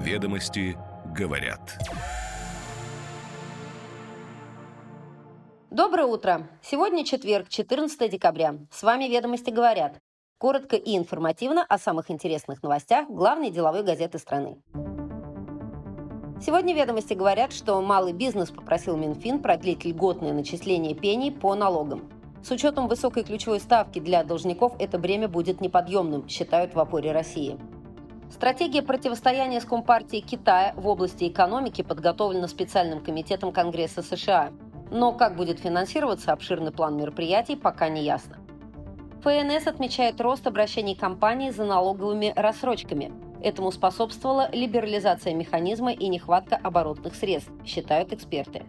Ведомости говорят. Доброе утро! Сегодня четверг, 14 декабря. С вами «Ведомости говорят». Коротко и информативно о самых интересных новостях главной деловой газеты страны. Сегодня «Ведомости» говорят, что малый бизнес попросил Минфин продлить льготное начисление пений по налогам. С учетом высокой ключевой ставки для должников это бремя будет неподъемным, считают в опоре России. Стратегия противостояния с Компартией Китая в области экономики подготовлена специальным комитетом Конгресса США. Но как будет финансироваться обширный план мероприятий, пока не ясно. ФНС отмечает рост обращений компаний за налоговыми рассрочками. Этому способствовала либерализация механизма и нехватка оборотных средств, считают эксперты.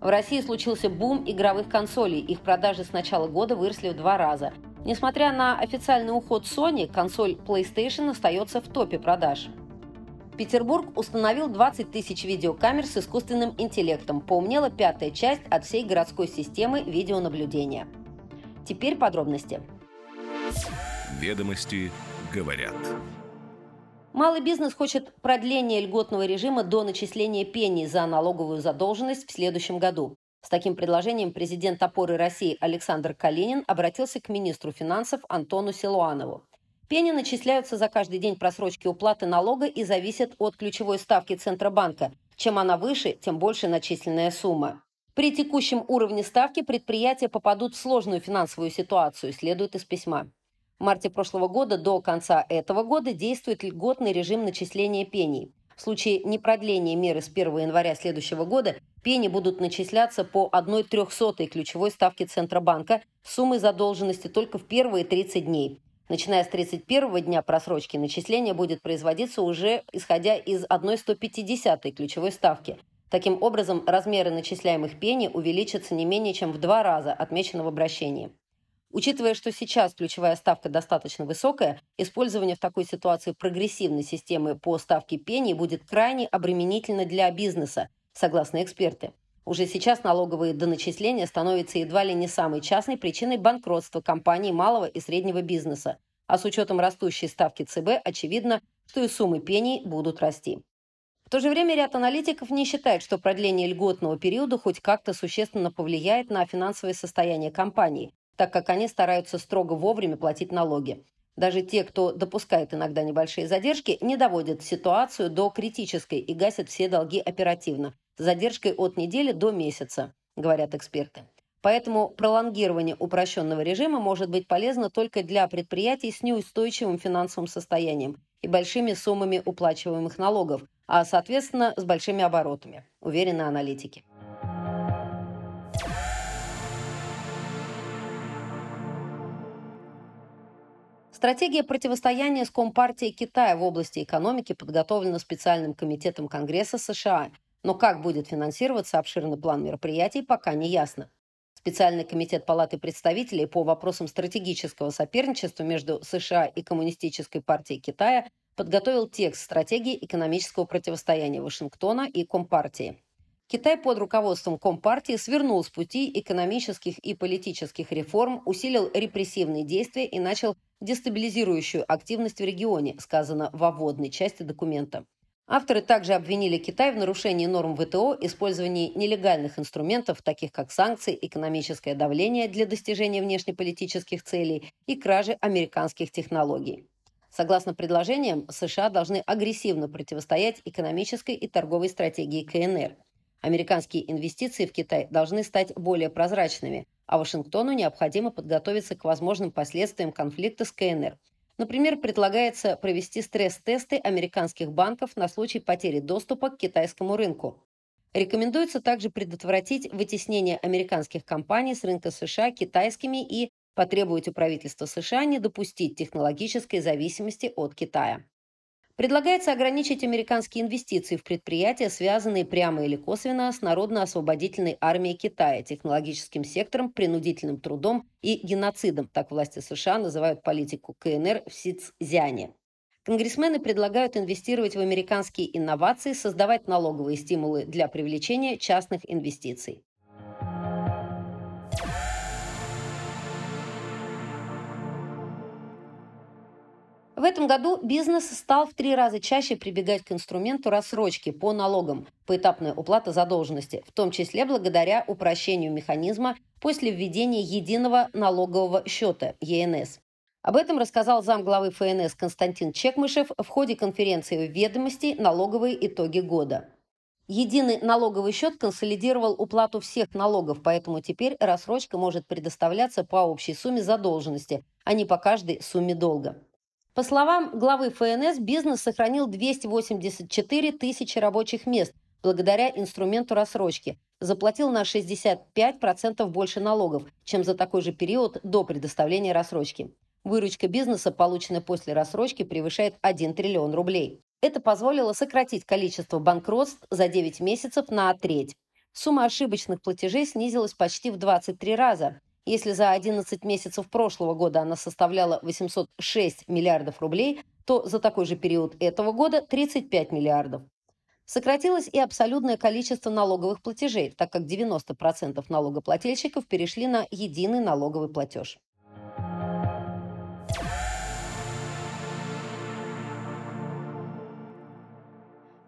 В России случился бум игровых консолей. Их продажи с начала года выросли в два раза. Несмотря на официальный уход Sony, консоль PlayStation остается в топе продаж. Петербург установил 20 тысяч видеокамер с искусственным интеллектом. Поумнела пятая часть от всей городской системы видеонаблюдения. Теперь подробности. Ведомости говорят. Малый бизнес хочет продления льготного режима до начисления пений за налоговую задолженность в следующем году. С таким предложением президент опоры России Александр Калинин обратился к министру финансов Антону Силуанову. Пени начисляются за каждый день просрочки уплаты налога и зависят от ключевой ставки Центробанка. Чем она выше, тем больше начисленная сумма. При текущем уровне ставки предприятия попадут в сложную финансовую ситуацию, следует из письма. В марте прошлого года до конца этого года действует льготный режим начисления пений. В случае непродления меры с 1 января следующего года пени будут начисляться по 1 трехсотой ключевой ставки Центробанка суммой задолженности только в первые 30 дней. Начиная с 31 дня просрочки начисление будет производиться уже исходя из 1 150 ключевой ставки. Таким образом, размеры начисляемых пени увеличатся не менее чем в два раза, отмечено в обращении. Учитывая, что сейчас ключевая ставка достаточно высокая, использование в такой ситуации прогрессивной системы по ставке пений будет крайне обременительно для бизнеса, согласно эксперты. Уже сейчас налоговые доначисления становятся едва ли не самой частной причиной банкротства компаний малого и среднего бизнеса. А с учетом растущей ставки ЦБ, очевидно, что и суммы пений будут расти. В то же время ряд аналитиков не считает, что продление льготного периода хоть как-то существенно повлияет на финансовое состояние компании, так как они стараются строго вовремя платить налоги. Даже те, кто допускает иногда небольшие задержки, не доводят ситуацию до критической и гасят все долги оперативно, с задержкой от недели до месяца, говорят эксперты. Поэтому пролонгирование упрощенного режима может быть полезно только для предприятий с неустойчивым финансовым состоянием и большими суммами уплачиваемых налогов, а, соответственно, с большими оборотами, уверены аналитики. Стратегия противостояния с Компартией Китая в области экономики подготовлена специальным комитетом Конгресса США, но как будет финансироваться обширный план мероприятий, пока не ясно. Специальный комитет Палаты представителей по вопросам стратегического соперничества между США и Коммунистической партией Китая подготовил текст стратегии экономического противостояния Вашингтона и Компартии. Китай под руководством Компартии свернул с пути экономических и политических реформ, усилил репрессивные действия и начал дестабилизирующую активность в регионе, сказано в вводной части документа. Авторы также обвинили Китай в нарушении норм ВТО, использовании нелегальных инструментов, таких как санкции, экономическое давление для достижения внешнеполитических целей и кражи американских технологий. Согласно предложениям, США должны агрессивно противостоять экономической и торговой стратегии КНР. Американские инвестиции в Китай должны стать более прозрачными, а Вашингтону необходимо подготовиться к возможным последствиям конфликта с КНР. Например, предлагается провести стресс-тесты американских банков на случай потери доступа к китайскому рынку. Рекомендуется также предотвратить вытеснение американских компаний с рынка США китайскими и потребовать у правительства США не допустить технологической зависимости от Китая. Предлагается ограничить американские инвестиции в предприятия, связанные прямо или косвенно с Народно-освободительной армией Китая, технологическим сектором, принудительным трудом и геноцидом, так власти США называют политику КНР в Сицзяне. Конгрессмены предлагают инвестировать в американские инновации, создавать налоговые стимулы для привлечения частных инвестиций. Этом году бизнес стал в три раза чаще прибегать к инструменту рассрочки по налогам, поэтапная уплата задолженности, в том числе благодаря упрощению механизма после введения единого налогового счета ЕНС. Об этом рассказал замглавы ФНС Константин Чекмышев в ходе конференции «Ведомости. Налоговые итоги года». Единый налоговый счет консолидировал уплату всех налогов, поэтому теперь рассрочка может предоставляться по общей сумме задолженности, а не по каждой сумме долга. По словам главы ФНС, бизнес сохранил 284 тысячи рабочих мест благодаря инструменту рассрочки, заплатил на 65% больше налогов, чем за такой же период до предоставления рассрочки. Выручка бизнеса, полученная после рассрочки, превышает 1 триллион рублей. Это позволило сократить количество банкротств за 9 месяцев на треть. Сумма ошибочных платежей снизилась почти в 23 раза, если за 11 месяцев прошлого года она составляла 806 миллиардов рублей, то за такой же период этого года 35 миллиардов. Сократилось и абсолютное количество налоговых платежей, так как 90% налогоплательщиков перешли на единый налоговый платеж.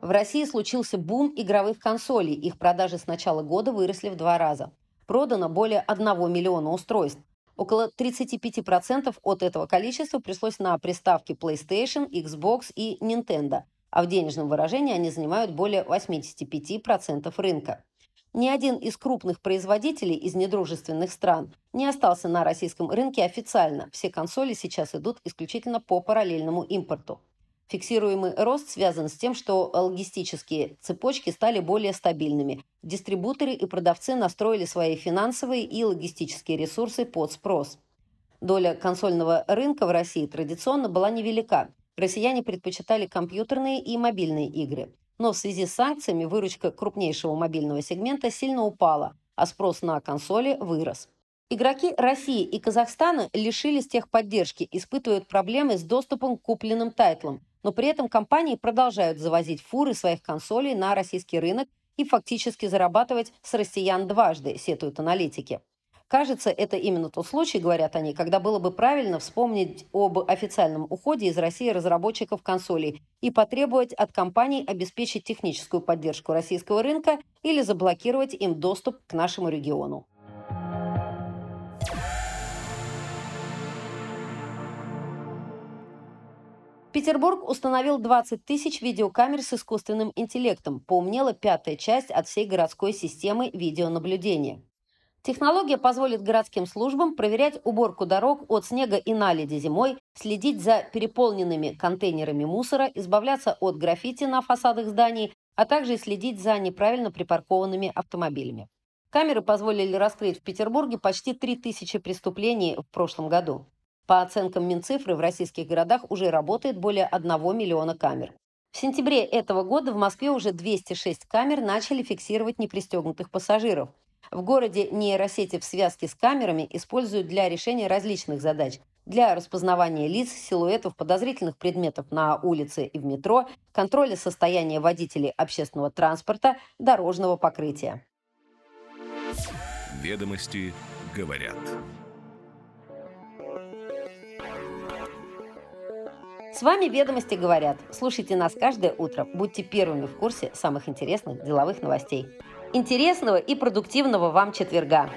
В России случился бум игровых консолей. Их продажи с начала года выросли в два раза продано более 1 миллиона устройств. Около 35% от этого количества пришлось на приставки PlayStation, Xbox и Nintendo, а в денежном выражении они занимают более 85% рынка. Ни один из крупных производителей из недружественных стран не остался на российском рынке официально. Все консоли сейчас идут исключительно по параллельному импорту. Фиксируемый рост связан с тем, что логистические цепочки стали более стабильными. Дистрибуторы и продавцы настроили свои финансовые и логистические ресурсы под спрос. Доля консольного рынка в России традиционно была невелика. Россияне предпочитали компьютерные и мобильные игры. Но в связи с санкциями выручка крупнейшего мобильного сегмента сильно упала, а спрос на консоли вырос. Игроки России и Казахстана лишились техподдержки, испытывают проблемы с доступом к купленным тайтлам, но при этом компании продолжают завозить фуры своих консолей на российский рынок и фактически зарабатывать с россиян дважды, сетуют аналитики. Кажется, это именно тот случай, говорят они, когда было бы правильно вспомнить об официальном уходе из России разработчиков консолей и потребовать от компаний обеспечить техническую поддержку российского рынка или заблокировать им доступ к нашему региону. Петербург установил 20 тысяч видеокамер с искусственным интеллектом. Поумнела пятая часть от всей городской системы видеонаблюдения. Технология позволит городским службам проверять уборку дорог от снега и наледи зимой, следить за переполненными контейнерами мусора, избавляться от граффити на фасадах зданий, а также следить за неправильно припаркованными автомобилями. Камеры позволили раскрыть в Петербурге почти 3000 преступлений в прошлом году. По оценкам Минцифры, в российских городах уже работает более 1 миллиона камер. В сентябре этого года в Москве уже 206 камер начали фиксировать непристегнутых пассажиров. В городе нейросети в связке с камерами используют для решения различных задач. Для распознавания лиц, силуэтов, подозрительных предметов на улице и в метро, контроля состояния водителей общественного транспорта, дорожного покрытия. Ведомости говорят. С вами «Ведомости говорят». Слушайте нас каждое утро. Будьте первыми в курсе самых интересных деловых новостей. Интересного и продуктивного вам четверга!